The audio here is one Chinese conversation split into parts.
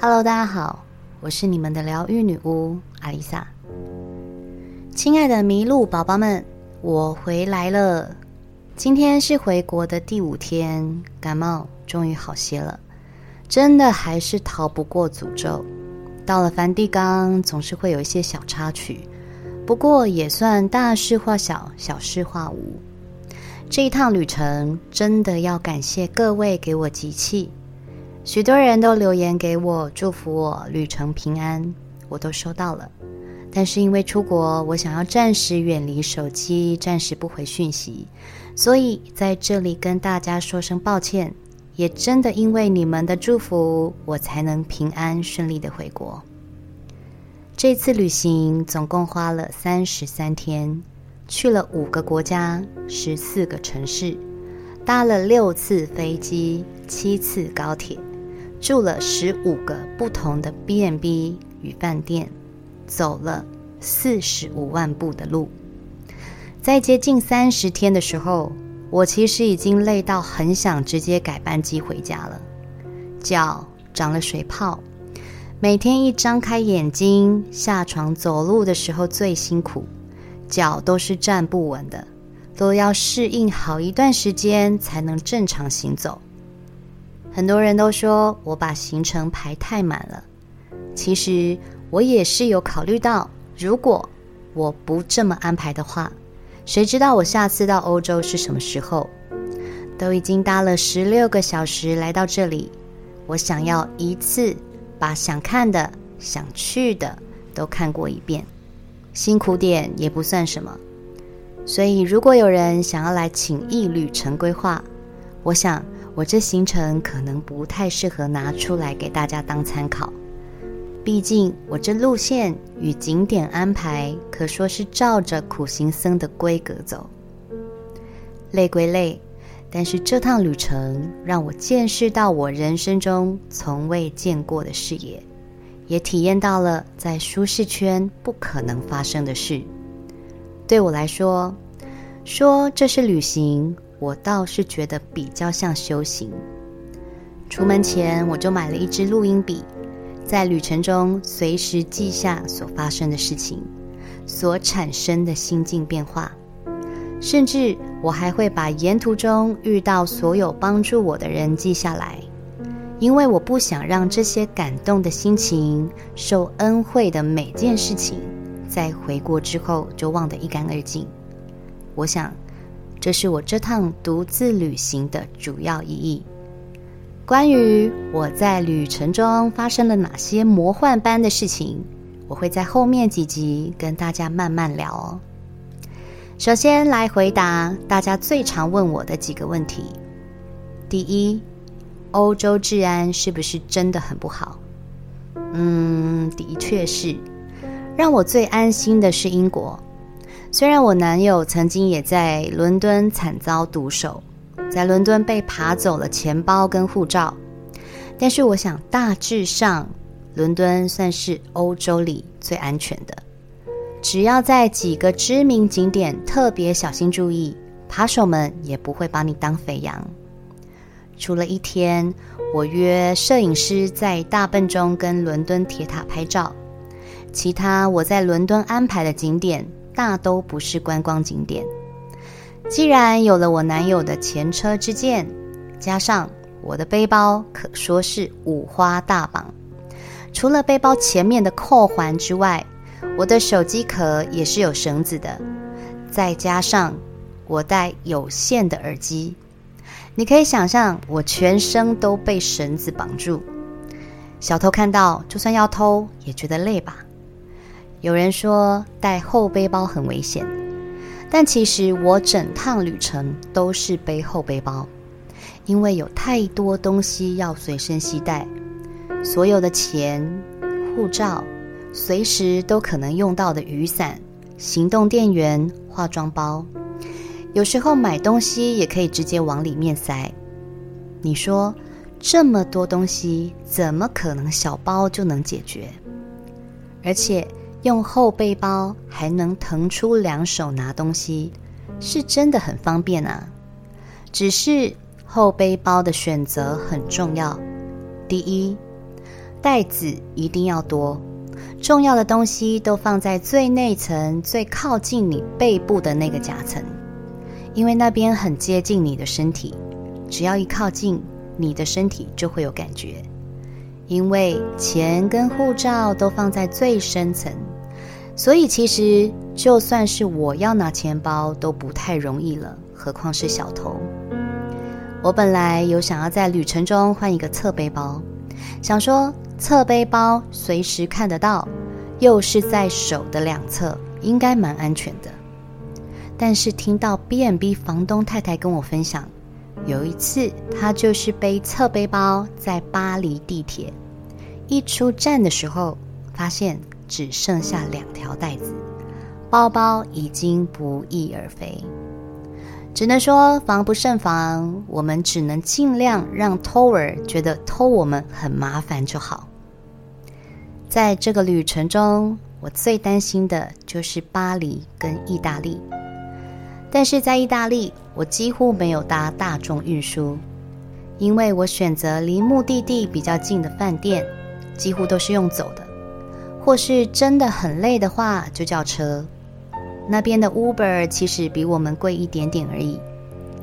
Hello，大家好，我是你们的疗愈女巫阿丽萨。亲爱的麋鹿宝宝们，我回来了。今天是回国的第五天，感冒终于好些了。真的还是逃不过诅咒。到了梵蒂冈，总是会有一些小插曲，不过也算大事化小，小事化无。这一趟旅程真的要感谢各位给我集气。许多人都留言给我，祝福我旅程平安，我都收到了。但是因为出国，我想要暂时远离手机，暂时不回讯息，所以在这里跟大家说声抱歉。也真的因为你们的祝福，我才能平安顺利的回国。这次旅行总共花了三十三天，去了五个国家，十四个城市，搭了六次飞机，七次高铁。住了十五个不同的 B&B 与饭店，走了四十五万步的路，在接近三十天的时候，我其实已经累到很想直接改班机回家了。脚长了水泡，每天一张开眼睛下床走路的时候最辛苦，脚都是站不稳的，都要适应好一段时间才能正常行走。很多人都说我把行程排太满了，其实我也是有考虑到，如果我不这么安排的话，谁知道我下次到欧洲是什么时候？都已经搭了十六个小时来到这里，我想要一次把想看的、想去的都看过一遍，辛苦点也不算什么。所以，如果有人想要来请益旅程规划，我想。我这行程可能不太适合拿出来给大家当参考，毕竟我这路线与景点安排可说是照着苦行僧的规格走。累归累，但是这趟旅程让我见识到我人生中从未见过的视野，也体验到了在舒适圈不可能发生的事。对我来说，说这是旅行。我倒是觉得比较像修行。出门前我就买了一支录音笔，在旅程中随时记下所发生的事情，所产生的心境变化，甚至我还会把沿途中遇到所有帮助我的人记下来，因为我不想让这些感动的心情、受恩惠的每件事情，在回国之后就忘得一干二净。我想。这是我这趟独自旅行的主要意义。关于我在旅程中发生了哪些魔幻般的事情，我会在后面几集跟大家慢慢聊哦。首先来回答大家最常问我的几个问题：第一，欧洲治安是不是真的很不好？嗯，的确是。让我最安心的是英国。虽然我男友曾经也在伦敦惨遭毒手，在伦敦被扒走了钱包跟护照，但是我想大致上，伦敦算是欧洲里最安全的。只要在几个知名景点特别小心注意，扒手们也不会把你当肥羊。除了一天，我约摄影师在大笨钟跟伦敦铁塔拍照，其他我在伦敦安排的景点。大都不是观光景点。既然有了我男友的前车之鉴，加上我的背包可说是五花大绑，除了背包前面的扣环之外，我的手机壳也是有绳子的。再加上我戴有线的耳机，你可以想象我全身都被绳子绑住。小偷看到，就算要偷，也觉得累吧。有人说带后背包很危险，但其实我整趟旅程都是背后背包，因为有太多东西要随身携带，所有的钱、护照、随时都可能用到的雨伞、行动电源、化妆包，有时候买东西也可以直接往里面塞。你说这么多东西，怎么可能小包就能解决？而且。用后背包还能腾出两手拿东西，是真的很方便啊。只是后背包的选择很重要。第一，袋子一定要多，重要的东西都放在最内层、最靠近你背部的那个夹层，因为那边很接近你的身体，只要一靠近，你的身体就会有感觉。因为钱跟护照都放在最深层，所以其实就算是我要拿钱包都不太容易了，何况是小偷。我本来有想要在旅程中换一个侧背包，想说侧背包随时看得到，又是在手的两侧，应该蛮安全的。但是听到 B&B 房东太太跟我分享，有一次她就是背侧背包在巴黎地铁，一出站的时候，发现只剩下两条带子，包包已经不翼而飞。只能说防不胜防，我们只能尽量让偷儿觉得偷我们很麻烦就好。在这个旅程中，我最担心的就是巴黎跟意大利。但是在意大利，我几乎没有搭大众运输，因为我选择离目的地比较近的饭店，几乎都是用走的，或是真的很累的话，就叫车。那边的 Uber 其实比我们贵一点点而已，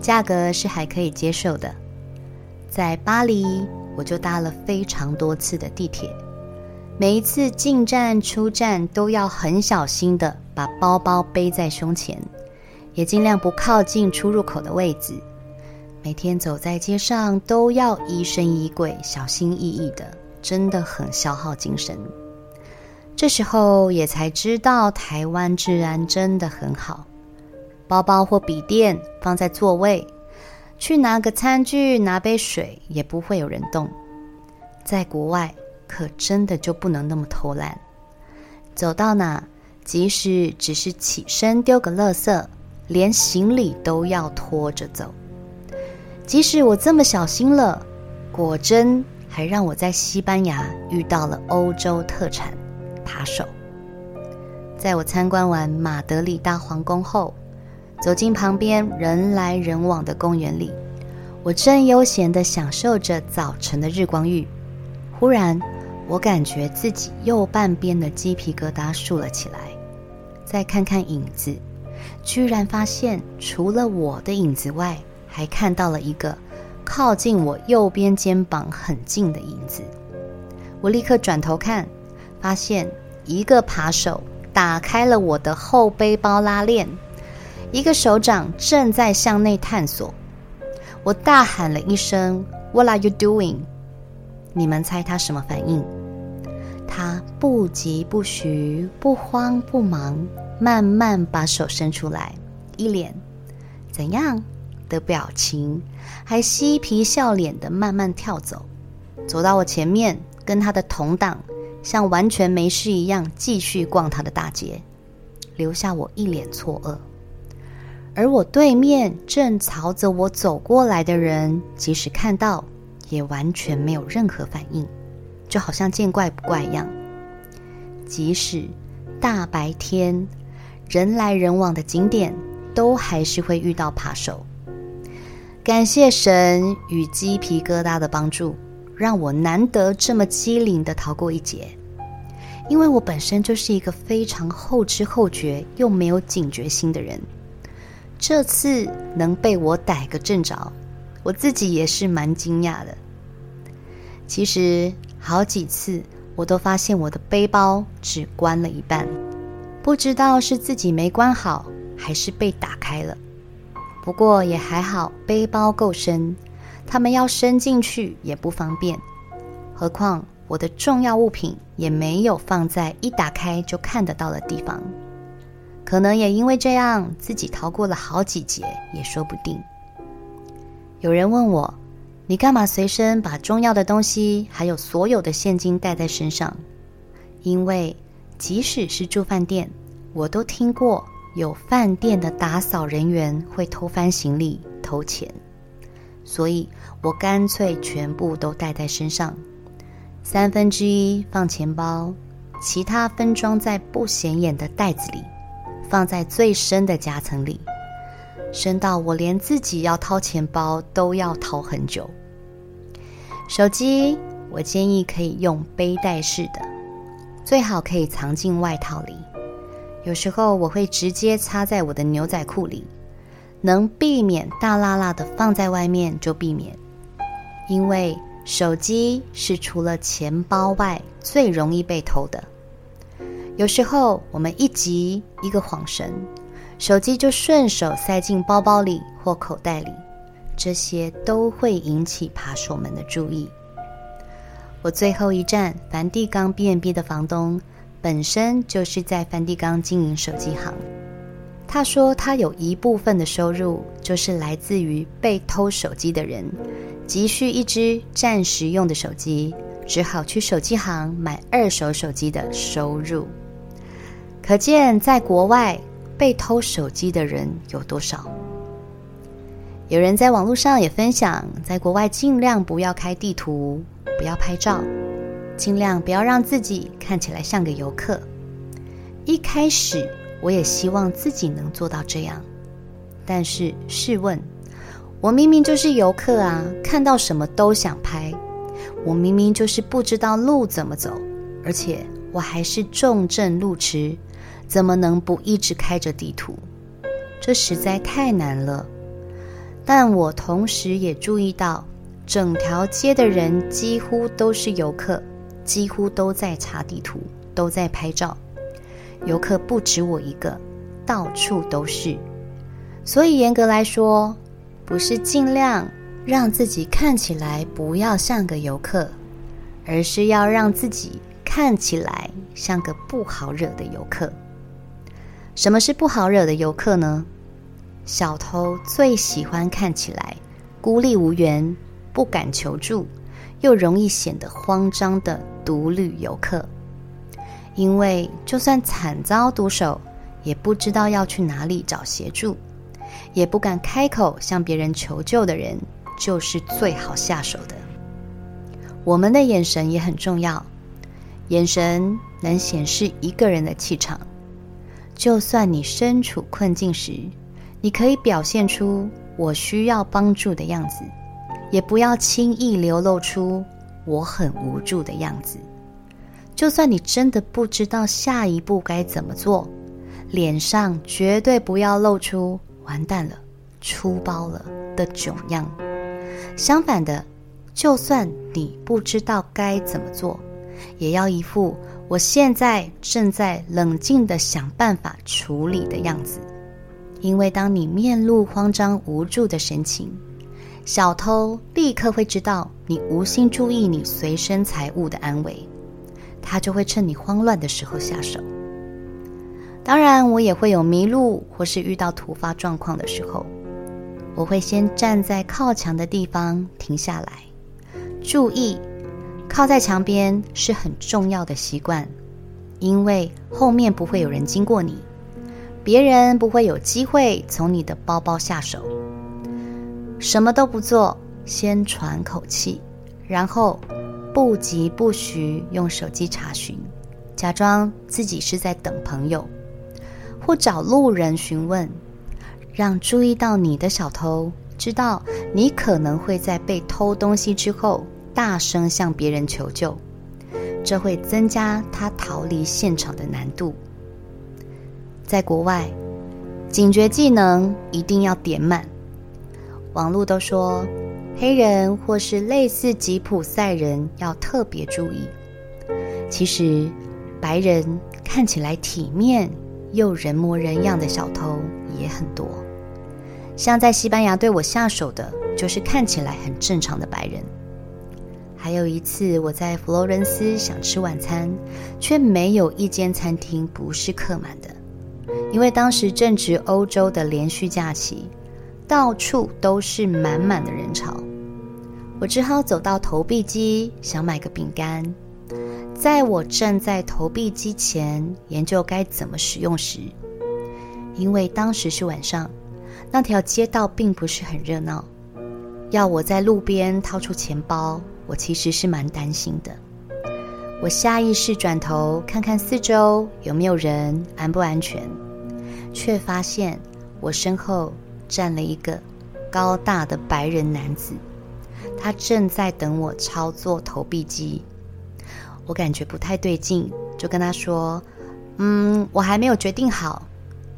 价格是还可以接受的。在巴黎，我就搭了非常多次的地铁，每一次进站出站都要很小心的把包包背在胸前，也尽量不靠近出入口的位置。每天走在街上都要疑神疑鬼、小心翼翼的，真的很消耗精神。这时候也才知道，台湾治安真的很好。包包或笔电放在座位，去拿个餐具、拿杯水也不会有人动。在国外可真的就不能那么偷懒，走到哪，即使只是起身丢个垃圾，连行李都要拖着走。即使我这么小心了，果真还让我在西班牙遇到了欧洲特产。扒手，在我参观完马德里大皇宫后，走进旁边人来人往的公园里，我正悠闲地享受着早晨的日光浴。忽然，我感觉自己右半边的鸡皮疙瘩竖了起来。再看看影子，居然发现除了我的影子外，还看到了一个靠近我右边肩膀很近的影子。我立刻转头看，发现。一个扒手打开了我的后背包拉链，一个手掌正在向内探索。我大喊了一声：“What are you doing？” 你们猜他什么反应？不疾不徐、不慌不忙，慢慢把手伸出来，一脸怎样的表情，还嬉皮笑脸的慢慢跳走，走到我前面，跟他的同党。像完全没事一样继续逛他的大街，留下我一脸错愕。而我对面正朝着我走过来的人，即使看到，也完全没有任何反应，就好像见怪不怪一样。即使大白天人来人往的景点，都还是会遇到扒手。感谢神与鸡皮疙瘩的帮助。让我难得这么机灵的逃过一劫，因为我本身就是一个非常后知后觉又没有警觉心的人。这次能被我逮个正着，我自己也是蛮惊讶的。其实好几次我都发现我的背包只关了一半，不知道是自己没关好，还是被打开了。不过也还好，背包够深。他们要伸进去也不方便，何况我的重要物品也没有放在一打开就看得到的地方。可能也因为这样，自己逃过了好几劫也说不定。有人问我：“你干嘛随身把重要的东西还有所有的现金带在身上？”因为即使是住饭店，我都听过有饭店的打扫人员会偷翻行李、偷钱。所以我干脆全部都带在身上，三分之一放钱包，其他分装在不显眼的袋子里，放在最深的夹层里，深到我连自己要掏钱包都要掏很久。手机，我建议可以用背带式的，最好可以藏进外套里。有时候我会直接插在我的牛仔裤里，能避免大剌剌的放在外面就避免，因为手机是除了钱包外最容易被偷的。有时候我们一急一个恍神，手机就顺手塞进包包里或口袋里，这些都会引起扒手们的注意。我最后一站梵蒂冈 B&B 的房东，本身就是在梵蒂冈经营手机行。他说他有一部分的收入就是来自于被偷手机的人急需一只暂时用的手机，只好去手机行买二手手机的收入。可见，在国外被偷手机的人有多少？有人在网络上也分享，在国外尽量不要开地图，不要拍照，尽量不要让自己看起来像个游客。一开始，我也希望自己能做到这样，但是试问，我明明就是游客啊，看到什么都想拍。我明明就是不知道路怎么走，而且我还是重症路痴。怎么能不一直开着地图？这实在太难了。但我同时也注意到，整条街的人几乎都是游客，几乎都在查地图，都在拍照。游客不止我一个，到处都是。所以严格来说，不是尽量让自己看起来不要像个游客，而是要让自己看起来像个不好惹的游客。什么是不好惹的游客呢？小偷最喜欢看起来孤立无援、不敢求助，又容易显得慌张的独旅游客。因为就算惨遭毒手，也不知道要去哪里找协助，也不敢开口向别人求救的人，就是最好下手的。我们的眼神也很重要，眼神能显示一个人的气场。就算你身处困境时，你可以表现出我需要帮助的样子，也不要轻易流露出我很无助的样子。就算你真的不知道下一步该怎么做，脸上绝对不要露出“完蛋了，出包了”的窘样。相反的，就算你不知道该怎么做，也要一副。我现在正在冷静地想办法处理的样子，因为当你面露慌张无助的神情，小偷立刻会知道你无心注意你随身财物的安危，他就会趁你慌乱的时候下手。当然，我也会有迷路或是遇到突发状况的时候，我会先站在靠墙的地方停下来，注意。靠在墙边是很重要的习惯，因为后面不会有人经过你，别人不会有机会从你的包包下手。什么都不做，先喘口气，然后不疾不徐用手机查询，假装自己是在等朋友，或找路人询问，让注意到你的小偷知道你可能会在被偷东西之后。大声向别人求救，这会增加他逃离现场的难度。在国外，警觉技能一定要点满。网络都说，黑人或是类似吉普赛人要特别注意。其实，白人看起来体面又人模人样的小偷也很多。像在西班牙对我下手的，就是看起来很正常的白人。还有一次，我在佛罗伦斯想吃晚餐，却没有一间餐厅不是客满的。因为当时正值欧洲的连续假期，到处都是满满的人潮。我只好走到投币机，想买个饼干。在我站在投币机前研究该怎么使用时，因为当时是晚上，那条街道并不是很热闹，要我在路边掏出钱包。我其实是蛮担心的，我下意识转头看看四周有没有人，安不安全，却发现我身后站了一个高大的白人男子，他正在等我操作投币机。我感觉不太对劲，就跟他说：“嗯，我还没有决定好，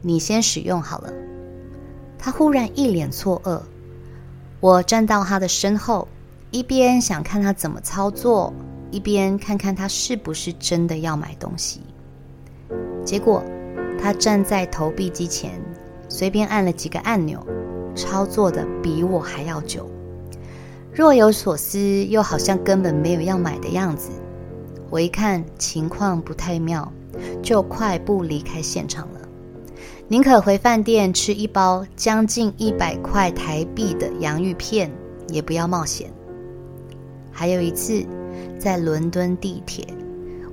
你先使用好了。”他忽然一脸错愕。我站到他的身后，一边想看他怎么操作，一边看看他是不是真的要买东西。结果，他站在投币机前，随便按了几个按钮，操作的比我还要久，若有所思，又好像根本没有要买的样子。我一看情况不太妙，就快步离开现场了。宁可回饭店吃一包将近一百块台币的洋芋片，也不要冒险。还有一次，在伦敦地铁，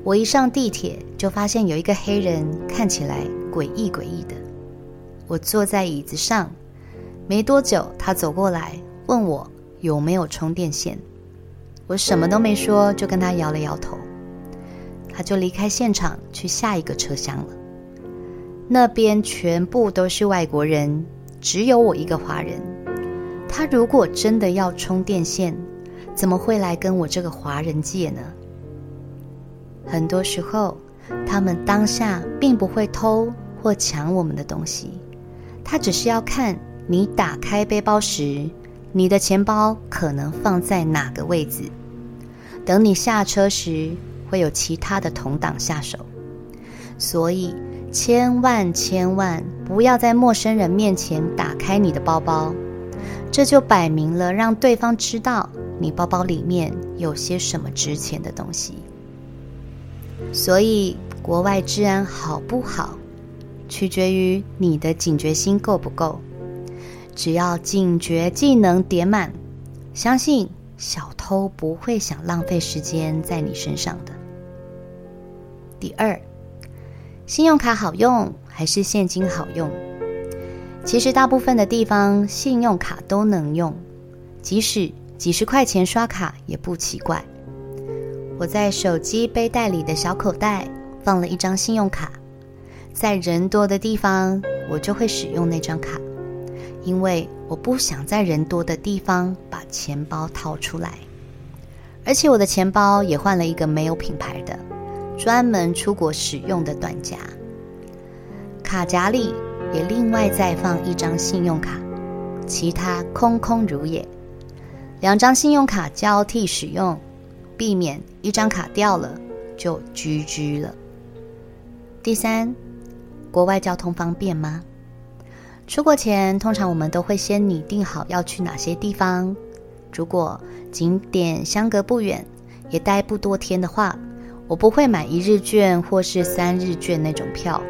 我一上地铁就发现有一个黑人看起来诡异诡异的。我坐在椅子上，没多久，他走过来问我有没有充电线。我什么都没说，就跟他摇了摇头。他就离开现场去下一个车厢了。那边全部都是外国人，只有我一个华人。他如果真的要充电线，怎么会来跟我这个华人借呢？很多时候，他们当下并不会偷或抢我们的东西，他只是要看你打开背包时，你的钱包可能放在哪个位置。等你下车时，会有其他的同党下手，所以千万千万不要在陌生人面前打开你的包包，这就摆明了让对方知道你包包里面有些什么值钱的东西。所以国外治安好不好，取决于你的警觉心够不够。只要警觉技能点满，相信小偷不会想浪费时间在你身上的。第二，信用卡好用还是现金好用？其实大部分的地方信用卡都能用，即使几十块钱刷卡也不奇怪。我在手机背带里的小口袋放了一张信用卡，在人多的地方我就会使用那张卡，因为我不想在人多的地方把钱包掏出来，而且我的钱包也换了一个没有品牌的。专门出国使用的短夹，卡夹里也另外再放一张信用卡，其他空空如也。两张信用卡交替使用，避免一张卡掉了就 GG 了。第三，国外交通方便吗？出国前，通常我们都会先拟定好要去哪些地方。如果景点相隔不远，也待不多天的话。我不会买一日券或是三日券那种票，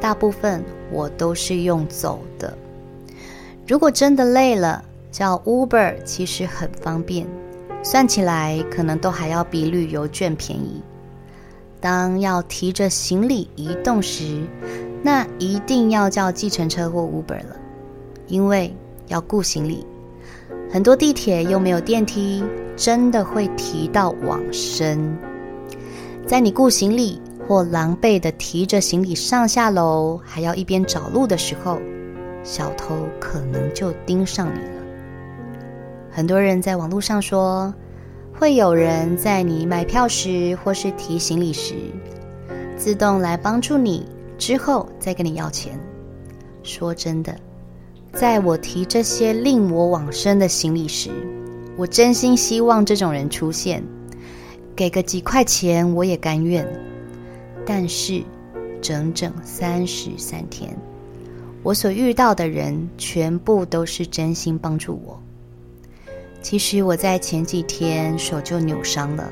大部分我都是用走的。如果真的累了，叫 Uber 其实很方便，算起来可能都还要比旅游券便宜。当要提着行李移动时，那一定要叫计程车或 Uber 了，因为要顾行李。很多地铁又没有电梯，真的会提到往生。在你顾行李或狼狈的提着行李上下楼，还要一边找路的时候，小偷可能就盯上你了。很多人在网络上说，会有人在你买票时或是提行李时，自动来帮助你，之后再跟你要钱。说真的，在我提这些令我往生的行李时，我真心希望这种人出现。给个几块钱我也甘愿，但是整整三十三天，我所遇到的人全部都是真心帮助我。其实我在前几天手就扭伤了，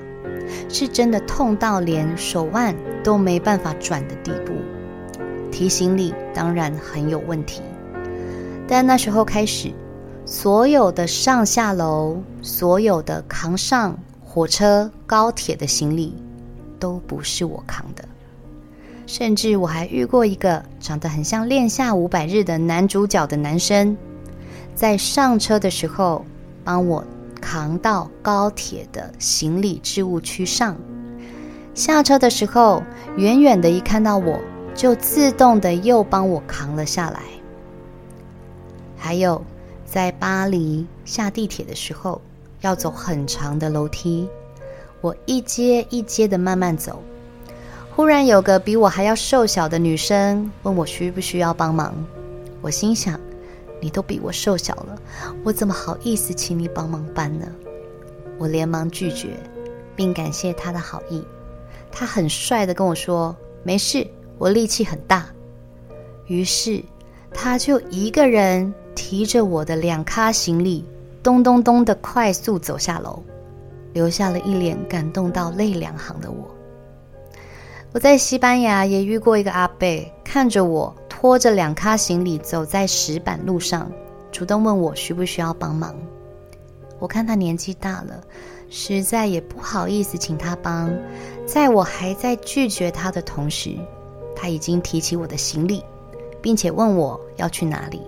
是真的痛到连手腕都没办法转的地步。提行李当然很有问题，但那时候开始，所有的上下楼，所有的扛上。火车、高铁的行李都不是我扛的，甚至我还遇过一个长得很像《恋夏五百日》的男主角的男生，在上车的时候帮我扛到高铁的行李置物区上，下车的时候远远的一看到我就自动的又帮我扛了下来。还有在巴黎下地铁的时候要走很长的楼梯，我一阶一阶的慢慢走。忽然有个比我还要瘦小的女生问我需不需要帮忙，我心想，你都比我瘦小了，我怎么好意思请你帮忙搬呢？我连忙拒绝，并感谢他的好意。他很帅地跟我说：“没事，我力气很大。”于是，他就一个人提着我的两咖行李，咚咚咚地快速走下楼，留下了一脸感动到泪两行的我。我在西班牙也遇过一个阿伯，看着我拖着两咖行李走在石板路上，主动问我需不需要帮忙。我看他年纪大了，实在也不好意思请他帮。在我还在拒绝他的同时，他已经提起我的行李，并且问我要去哪里。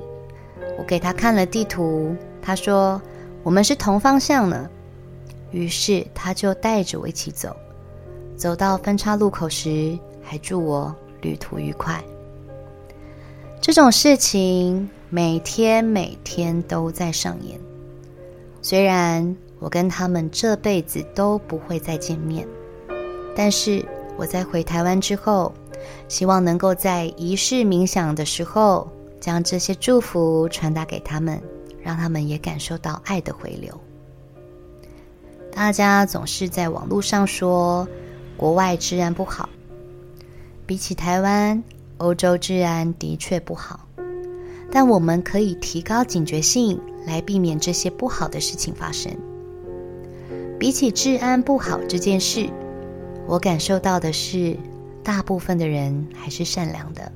我给他看了地图，他说我们是同方向呢。于是他就带着我一起走，走到分岔路口时，还祝我旅途愉快。这种事情每天每天都在上演。虽然我跟他们这辈子都不会再见面，但是我在回台湾之后，希望能够在仪式冥想的时候，将这些祝福传达给他们，让他们也感受到爱的回流。大家总是在网络上说国外治安不好，比起台湾，欧洲治安的确不好，但我们可以提高警觉性。来避免这些不好的事情发生。比起治安不好这件事，我感受到的是，大部分的人还是善良的，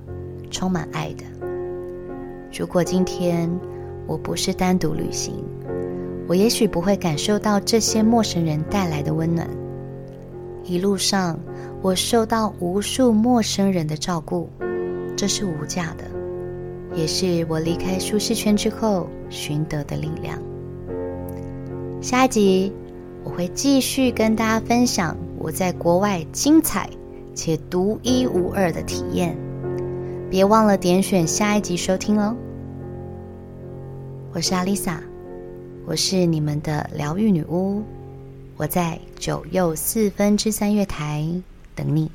充满爱的。如果今天我不是单独旅行，我也许不会感受到这些陌生人带来的温暖。一路上，我受到无数陌生人的照顾，这是无价的。也是我离开舒适圈之后寻得的力量。下一集我会继续跟大家分享我在国外精彩且独一无二的体验，别忘了点选下一集收听哦。我是阿丽萨，我是你们的疗愈女巫，我在九又四分之三月台等你。